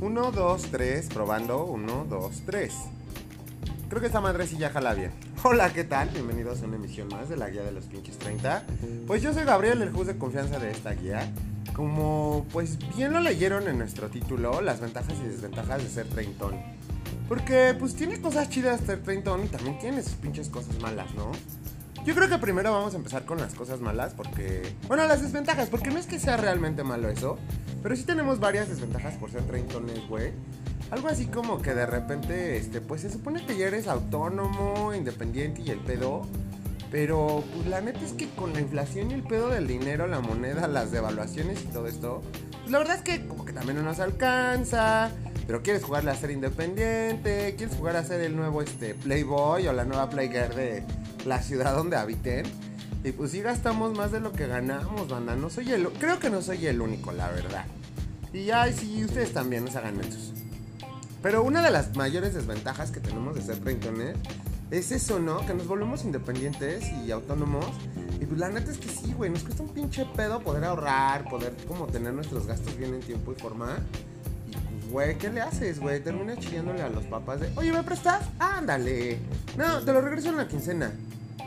Uno, dos, tres, probando. Uno, dos, tres. Creo que esta madre sí ya jala bien. Hola, ¿qué tal? Bienvenidos a una emisión más de la guía de los pinches 30. Pues yo soy Gabriel, el juez de confianza de esta guía. Como pues bien lo leyeron en nuestro título, las ventajas y desventajas de ser treintón. Porque pues tiene cosas chidas ser treintón y también tiene sus pinches cosas malas, ¿no? Yo creo que primero vamos a empezar con las cosas malas porque... Bueno, las desventajas, porque no es que sea realmente malo eso, pero sí tenemos varias desventajas por ser treintones, güey. Algo así como que de repente, este, pues se supone que ya eres autónomo, independiente y el pedo. Pero pues la neta es que con la inflación y el pedo del dinero, la moneda, las devaluaciones y todo esto, pues la verdad es que como que también no nos alcanza. Pero quieres jugarle a ser independiente, quieres jugar a ser el nuevo este Playboy o la nueva Playgirl de la ciudad donde habiten. Y pues sí gastamos más de lo que ganamos, banda. No soy el creo que no soy el único, la verdad. Y ay, sí, ustedes también nos hagan estos. Pero una de las mayores desventajas que tenemos de ser treintones es eso, ¿no? Que nos volvemos independientes y autónomos. Y pues la neta es que sí, güey, nos cuesta un pinche pedo poder ahorrar, poder como tener nuestros gastos bien en tiempo y forma. Güey, ¿qué le haces, güey? Termina chillándole a los papás de, oye, ¿me prestas? Ándale. No, te lo regreso en la quincena.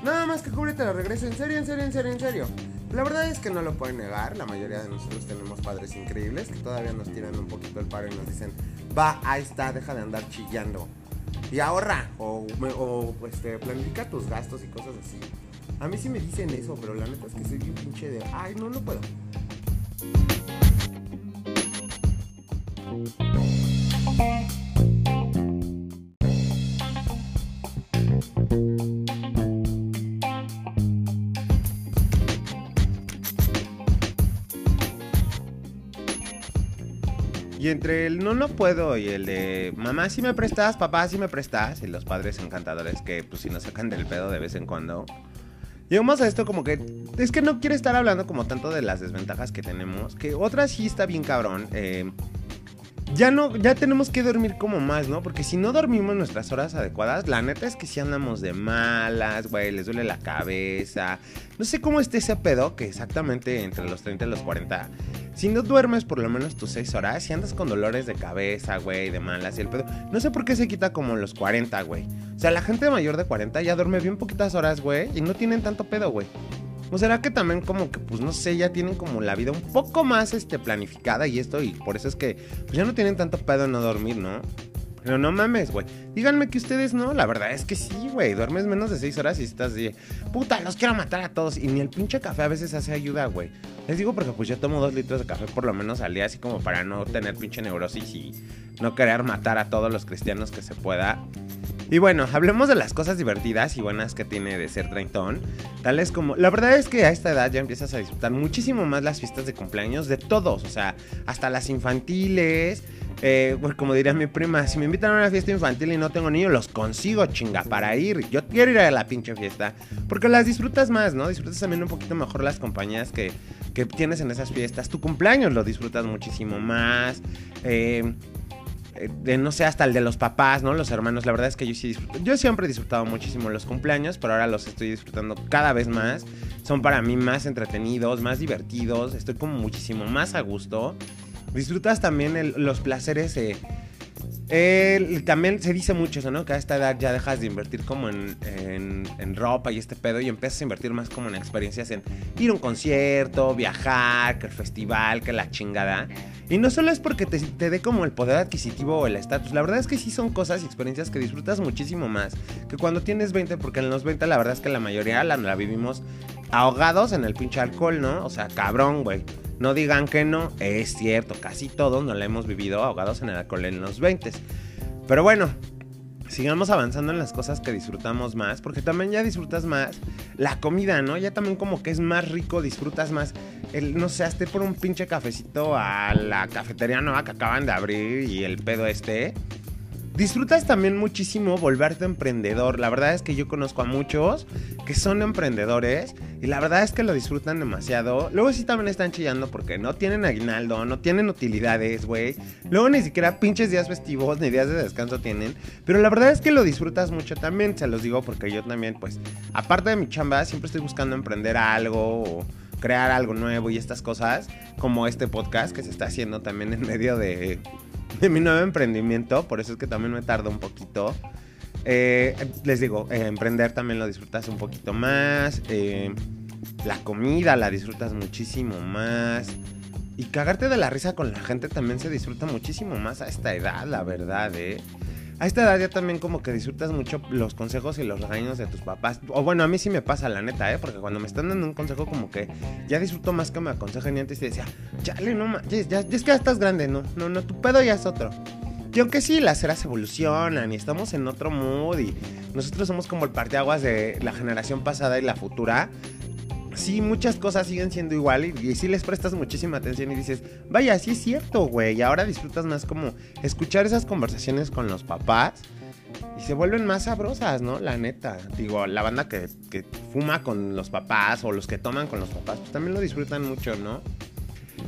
Nada más que cubre te lo regreso. En serio, en serio, en serio, en serio. La verdad es que no lo pueden negar. La mayoría de nosotros tenemos padres increíbles que todavía nos tiran un poquito el paro y nos dicen, va, ahí está, deja de andar chillando. Y ahorra. O, o pues, te planifica tus gastos y cosas así. A mí sí me dicen eso, pero la neta es que soy un pinche de, ay, no, no puedo. Y entre el no, no puedo y el de mamá, si me prestas, papá, si me prestas, y los padres encantadores que, pues, si nos sacan del pedo de vez en cuando. Llegamos a esto como que es que no quiero estar hablando como tanto de las desventajas que tenemos, que otra sí está bien cabrón. Eh, ya no, ya tenemos que dormir como más, ¿no? Porque si no dormimos nuestras horas adecuadas, la neta es que si andamos de malas, güey, les duele la cabeza. No sé cómo esté ese pedo, que exactamente entre los 30 y los 40. Si no duermes por lo menos tus 6 horas, si andas con dolores de cabeza, güey, de malas y el pedo. No sé por qué se quita como los 40, güey. O sea, la gente mayor de 40 ya duerme bien poquitas horas, güey, y no tienen tanto pedo, güey. ¿O será que también como que, pues no sé, ya tienen como la vida un poco más este, planificada y esto, y por eso es que pues ya no tienen tanto pedo en no dormir, ¿no? Pero no mames, güey. Díganme que ustedes no. La verdad es que sí, güey. Duermes menos de 6 horas y estás de... Puta, los quiero matar a todos. Y ni el pinche café a veces hace ayuda, güey. Les digo porque pues yo tomo 2 litros de café por lo menos al día. Así como para no tener pinche neurosis y no querer matar a todos los cristianos que se pueda. Y bueno, hablemos de las cosas divertidas y buenas que tiene de ser treintón. Tales como, la verdad es que a esta edad ya empiezas a disfrutar muchísimo más las fiestas de cumpleaños de todos, o sea, hasta las infantiles. Pues como diría mi prima, si me invitan a una fiesta infantil y no tengo niños, los consigo, chinga, para ir. Yo quiero ir a la pinche fiesta. Porque las disfrutas más, ¿no? Disfrutas también un poquito mejor las compañías que, que tienes en esas fiestas. Tu cumpleaños lo disfrutas muchísimo más. Eh, de, no sé, hasta el de los papás, ¿no? Los hermanos, la verdad es que yo sí disfruto. Yo siempre he disfrutado muchísimo los cumpleaños, pero ahora los estoy disfrutando cada vez más. Son para mí más entretenidos, más divertidos, estoy como muchísimo más a gusto. Disfrutas también los placeres. Eh, eh, también se dice mucho eso, ¿no? Que a esta edad ya dejas de invertir como en, en, en, ropa y este pedo y empiezas a invertir más como en experiencias, en ir a un concierto, viajar, que el festival, que la chingada. Y no solo es porque te, te dé como el poder adquisitivo o el estatus, la verdad es que sí son cosas y experiencias que disfrutas muchísimo más que cuando tienes 20, porque en los 20 la verdad es que la mayoría la, la vivimos ahogados en el pinche alcohol, ¿no? O sea, cabrón, güey. No digan que no, es cierto, casi todos nos la hemos vivido ahogados en el alcohol en los 20. Pero bueno, sigamos avanzando en las cosas que disfrutamos más, porque también ya disfrutas más la comida, ¿no? Ya también como que es más rico, disfrutas más. El, no sé, hasta por un pinche cafecito a la cafetería nueva que acaban de abrir y el pedo este. Disfrutas también muchísimo volverte emprendedor. La verdad es que yo conozco a muchos que son emprendedores y la verdad es que lo disfrutan demasiado. Luego sí también están chillando porque no tienen aguinaldo, no tienen utilidades, güey. Luego ni siquiera pinches días festivos ni días de descanso tienen. Pero la verdad es que lo disfrutas mucho también, se los digo porque yo también, pues, aparte de mi chamba, siempre estoy buscando emprender algo o crear algo nuevo y estas cosas, como este podcast que se está haciendo también en medio de, mi nuevo emprendimiento, por eso es que también me tarda un poquito. Eh, les digo, eh, emprender también lo disfrutas un poquito más. Eh, la comida la disfrutas muchísimo más. Y cagarte de la risa con la gente también se disfruta muchísimo más a esta edad, la verdad, ¿eh? A esta edad ya también como que disfrutas mucho los consejos y los regaños de tus papás. O bueno, a mí sí me pasa la neta, ¿eh? Porque cuando me están dando un consejo como que ya disfruto más que me aconsejan y antes te decía, chale, no, ya, ya, es que ya estás grande, no, no, no, tu pedo ya es otro. Y aunque sí, las eras evolucionan y estamos en otro mood y nosotros somos como el parteaguas de la generación pasada y la futura, sí, muchas cosas siguen siendo igual y, y, sí les prestas muchísima atención y dices, vaya, sí es cierto, güey. Y ahora disfrutas más como escuchar esas conversaciones con los papás y se vuelven más sabrosas, ¿no? La neta. Digo, la banda que, que fuma con los papás o los que toman con los papás, pues también lo disfrutan mucho, ¿no?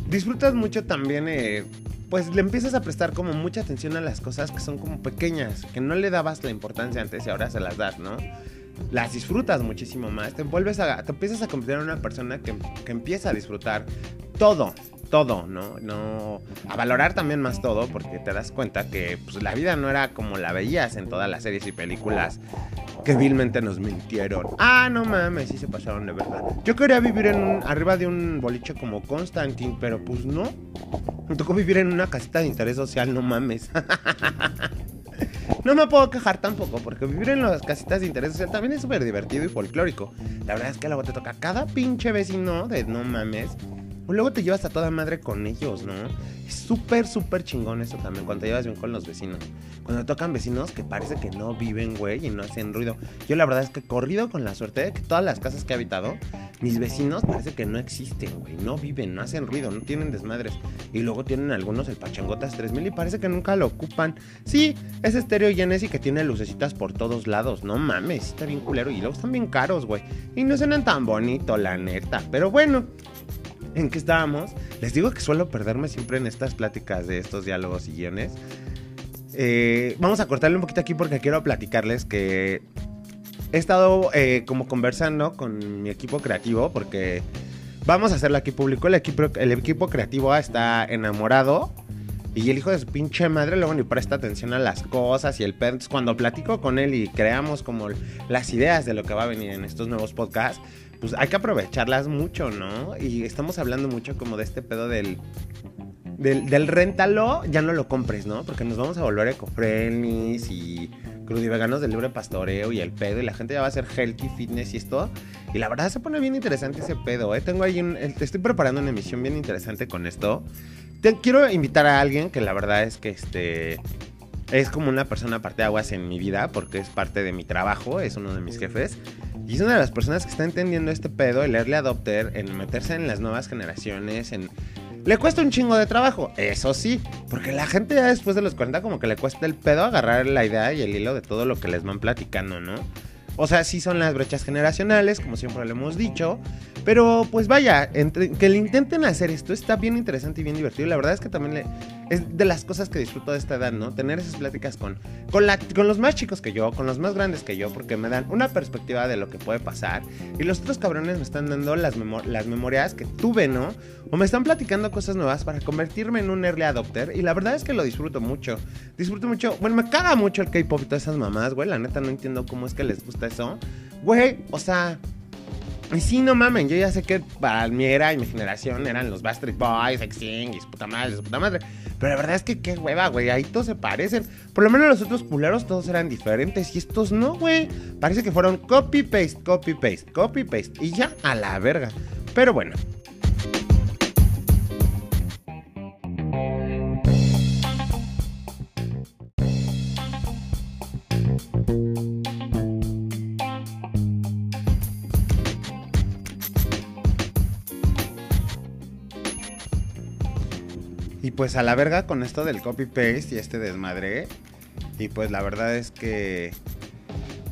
Disfrutas mucho también, eh, pues le empiezas a prestar como mucha atención a las cosas que son como pequeñas, que no le dabas la importancia antes y ahora se las das, ¿no? Las disfrutas muchísimo más. Te vuelves a, te empiezas a convertir en una persona que, que, empieza a disfrutar todo, todo, ¿no? No, a valorar también más todo porque te das cuenta que pues, la vida no era como la veías en todas las series y películas que vilmente nos mintieron. Ah, no mames, sí se pasaron de verdad. Yo quería vivir en arriba de un boliche como Constantine, pero pues no. Me tocó vivir en una casita de interés social, no mames. No me puedo quejar tampoco, porque vivir en las casitas de interés social también es súper divertido y folclórico. La verdad es que luego te toca cada pinche vecino de no mames. Luego te llevas a toda madre con ellos, ¿no? Es súper, súper chingón eso también, cuando te llevas bien con los vecinos. Cuando tocan vecinos que parece que no viven, güey, y no hacen ruido. Yo la verdad es que he corrido con la suerte de que todas las casas que he habitado, mis vecinos parece que no existen, güey. No viven, no hacen ruido, no tienen desmadres. Y luego tienen algunos el Pachangotas 3000 y parece que nunca lo ocupan. Sí, es estéreo Genesis que tiene lucecitas por todos lados. No mames, está bien culero. Y luego están bien caros, güey. Y no suenan tan bonito, la neta. Pero bueno, en qué estábamos. Les digo que suelo perderme siempre en estas pláticas de estos diálogos y guiones. Eh, vamos a cortarle un poquito aquí porque quiero platicarles que he estado eh, como conversando con mi equipo creativo porque vamos a hacerlo aquí público. El equipo, el equipo creativo está enamorado. Y el hijo de su pinche madre luego ni presta atención a las cosas y el pedo. cuando platico con él y creamos como las ideas de lo que va a venir en estos nuevos podcasts, pues hay que aprovecharlas mucho, ¿no? Y estamos hablando mucho como de este pedo del del, del réntalo, ya no lo compres, ¿no? Porque nos vamos a volver eco-friendly y crudiveganos del libre pastoreo y el pedo, y la gente ya va a hacer healthy fitness y esto. Y la verdad se pone bien interesante ese pedo, ¿eh? Tengo ahí un. Estoy preparando una emisión bien interesante con esto. Quiero invitar a alguien que la verdad es que este. Es como una persona parte de aguas en mi vida, porque es parte de mi trabajo, es uno de mis jefes. Y es una de las personas que está entendiendo este pedo, el early adopter, en meterse en las nuevas generaciones, en le cuesta un chingo de trabajo, eso sí, porque la gente ya después de los 40 como que le cuesta el pedo agarrar la idea y el hilo de todo lo que les van platicando, ¿no? O sea, sí son las brechas generacionales, como siempre lo hemos dicho. Pero pues vaya, que le intenten hacer esto está bien interesante y bien divertido. La verdad es que también es de las cosas que disfruto de esta edad, ¿no? Tener esas pláticas con, con, la, con los más chicos que yo, con los más grandes que yo, porque me dan una perspectiva de lo que puede pasar. Y los otros cabrones me están dando las, las memorias que tuve, ¿no? O me están platicando cosas nuevas para convertirme en un early adopter. Y la verdad es que lo disfruto mucho. Disfruto mucho. Bueno, me caga mucho el K-pop y todas esas mamás, güey. La neta no entiendo cómo es que les gusta eso. Güey, o sea. Y sí, no mamen, yo ya sé que para mi era y mi generación eran los Bastard Boys, su puta madre, su puta madre. Pero la verdad es que qué hueva, güey, ahí todos se parecen. Por lo menos los otros culeros todos eran diferentes y estos no, güey. Parece que fueron copy-paste, copy-paste, copy-paste y ya a la verga. Pero bueno, pues a la verga con esto del copy-paste y este desmadre. Y pues la verdad es que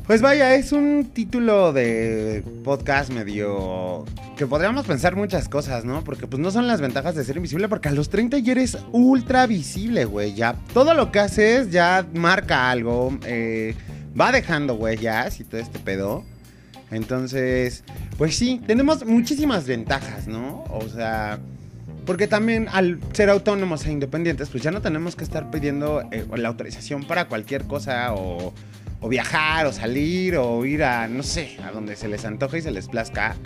pues vaya, es un título de podcast medio que podríamos pensar muchas cosas, ¿no? Porque pues no son las ventajas de ser invisible, porque a los 30 ya eres ultra visible, güey. Ya todo lo que haces ya marca algo, eh, va dejando huellas y todo este pedo. Entonces, pues sí, tenemos muchísimas ventajas, ¿no? O sea, porque también al ser autónomos e independientes, pues ya no tenemos que estar pidiendo eh, la autorización para cualquier cosa o o viajar, o salir, o ir a, no sé, a donde se les antoja y se les plazca.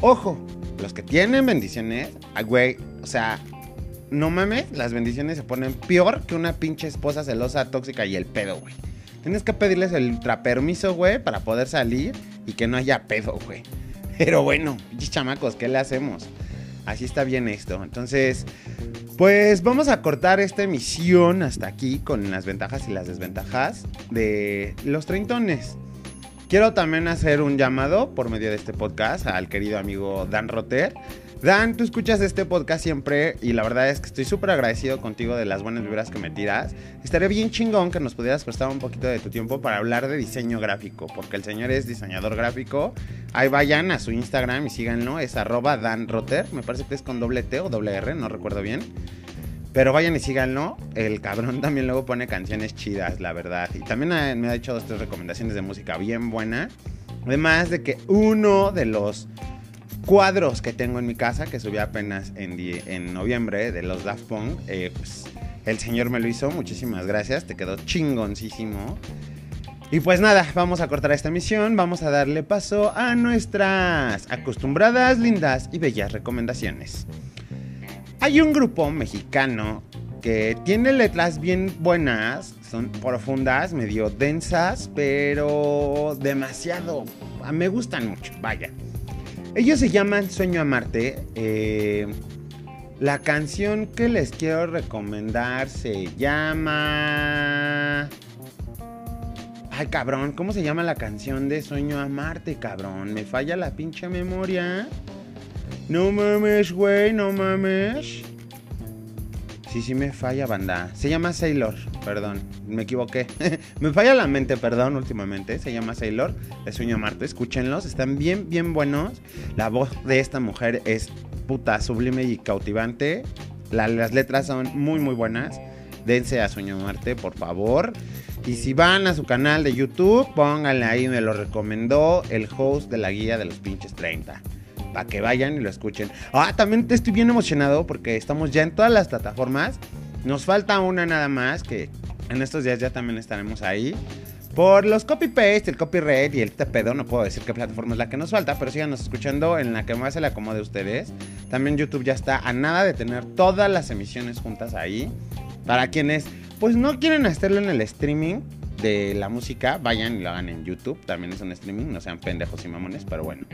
Ojo, los que tienen bendiciones, güey, o sea, no mames, las bendiciones se ponen peor que una pinche esposa celosa, tóxica y el pedo, güey. Tienes que pedirles el ultrapermiso, güey, para poder salir y que no haya pedo, güey. Pero bueno, chamacos, ¿qué le hacemos? Así está bien esto. Entonces, pues vamos a cortar esta emisión hasta aquí con las ventajas y las desventajas de los treintones. Quiero también hacer un llamado por medio de este podcast al querido amigo Dan Roter Dan, tú escuchas este podcast siempre y la verdad es que estoy súper agradecido contigo de las buenas vibras que me tiras. Estaría bien chingón que nos pudieras prestar un poquito de tu tiempo para hablar de diseño gráfico, porque el señor es diseñador gráfico. Ahí vayan a su Instagram y síganlo, es arroba danroter, me parece que es con doble T o doble R, no recuerdo bien. Pero vayan y síganlo. El cabrón también luego pone canciones chidas, la verdad. Y también me ha hecho dos tres recomendaciones de música bien buena. Además de que uno de los cuadros que tengo en mi casa, que subí apenas en, en noviembre de los Daft Punk, eh, pues el señor me lo hizo, muchísimas gracias, te quedó chingoncísimo. Y pues nada, vamos a cortar esta emisión, vamos a darle paso a nuestras acostumbradas, lindas y bellas recomendaciones. Hay un grupo mexicano que tiene letras bien buenas, son profundas, medio densas, pero demasiado, me gustan mucho, vaya. Ellos se llaman Sueño a Marte. Eh, la canción que les quiero recomendar se llama... Ay, cabrón, ¿cómo se llama la canción de Sueño a Marte, cabrón? Me falla la pinche memoria. No mames, güey, no mames. Sí, sí me falla, banda. Se llama Sailor, perdón, me equivoqué. me falla la mente, perdón, últimamente. Se llama Sailor, de Sueño Marte. Escúchenlos, están bien, bien buenos. La voz de esta mujer es puta, sublime y cautivante. las letras son muy, muy buenas. Dense a Sueño Marte, por favor. Y si van a su canal de YouTube, pónganle ahí, me lo recomendó el host de la guía de los pinches 30 para que vayan y lo escuchen. Ah, también estoy bien emocionado porque estamos ya en todas las plataformas. Nos falta una nada más que en estos días ya también estaremos ahí. Por los copy-paste, el copyright y el pedo, no puedo decir qué plataforma es la que nos falta, pero síganos escuchando en la que más se le acomode a ustedes. También YouTube ya está a nada de tener todas las emisiones juntas ahí. Para quienes pues no quieren hacerlo en el streaming de la música, vayan y lo hagan en YouTube. También es un streaming, no sean pendejos y mamones, pero bueno.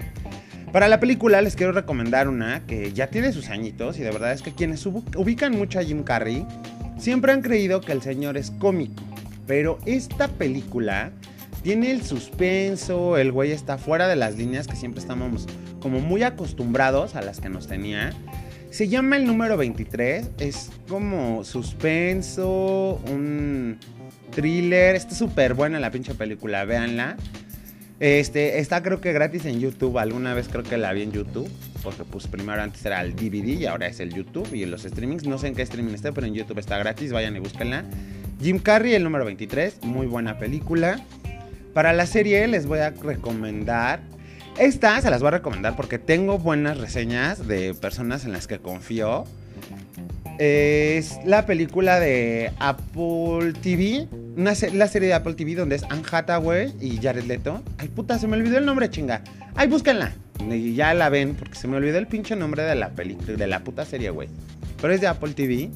Para la película les quiero recomendar una que ya tiene sus añitos y de verdad es que quienes ubican mucho a Jim Carrey siempre han creído que el señor es cómico. Pero esta película tiene el suspenso, el güey está fuera de las líneas que siempre estábamos como muy acostumbrados a las que nos tenía. Se llama el número 23, es como suspenso, un thriller, está súper buena la pinche película, véanla. Este, está creo que gratis en YouTube. Alguna vez creo que la vi en YouTube. Porque pues primero antes era el DVD y ahora es el YouTube y en los streamings. No sé en qué streaming está, pero en YouTube está gratis. Vayan y búsquenla. Jim Carrey, el número 23. Muy buena película. Para la serie les voy a recomendar. Esta se las voy a recomendar porque tengo buenas reseñas de personas en las que confío. Es la película de Apple TV. Una la serie de Apple TV donde es Anne Hathaway y Jared Leto. Ay, puta, se me olvidó el nombre, chinga. Ay, búsquenla. Y ya la ven, porque se me olvidó el pinche nombre de la película, de la puta serie, güey. Pero es de Apple TV.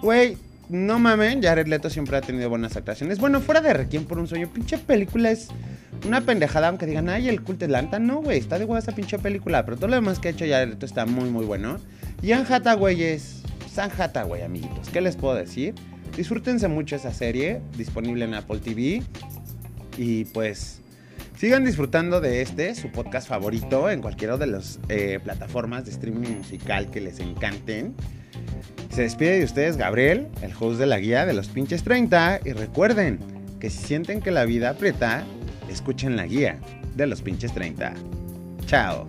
Güey, no mamen, Jared Leto siempre ha tenido buenas actuaciones. Bueno, fuera de Requiem por un sueño, pinche película es una pendejada, aunque digan, ay, el culto Atlanta. No, güey, está de hueá esa pinche película. Pero todo lo demás que ha hecho Jared Leto está muy, muy bueno. Y Anne Hathaway es San güey, amiguitos. ¿Qué les puedo decir? Disfrútense mucho esa serie, disponible en Apple TV. Y pues sigan disfrutando de este, su podcast favorito, en cualquiera de las eh, plataformas de streaming musical que les encanten. Se despide de ustedes Gabriel, el host de la guía de los pinches 30. Y recuerden que si sienten que la vida aprieta, escuchen la guía de los pinches 30. Chao.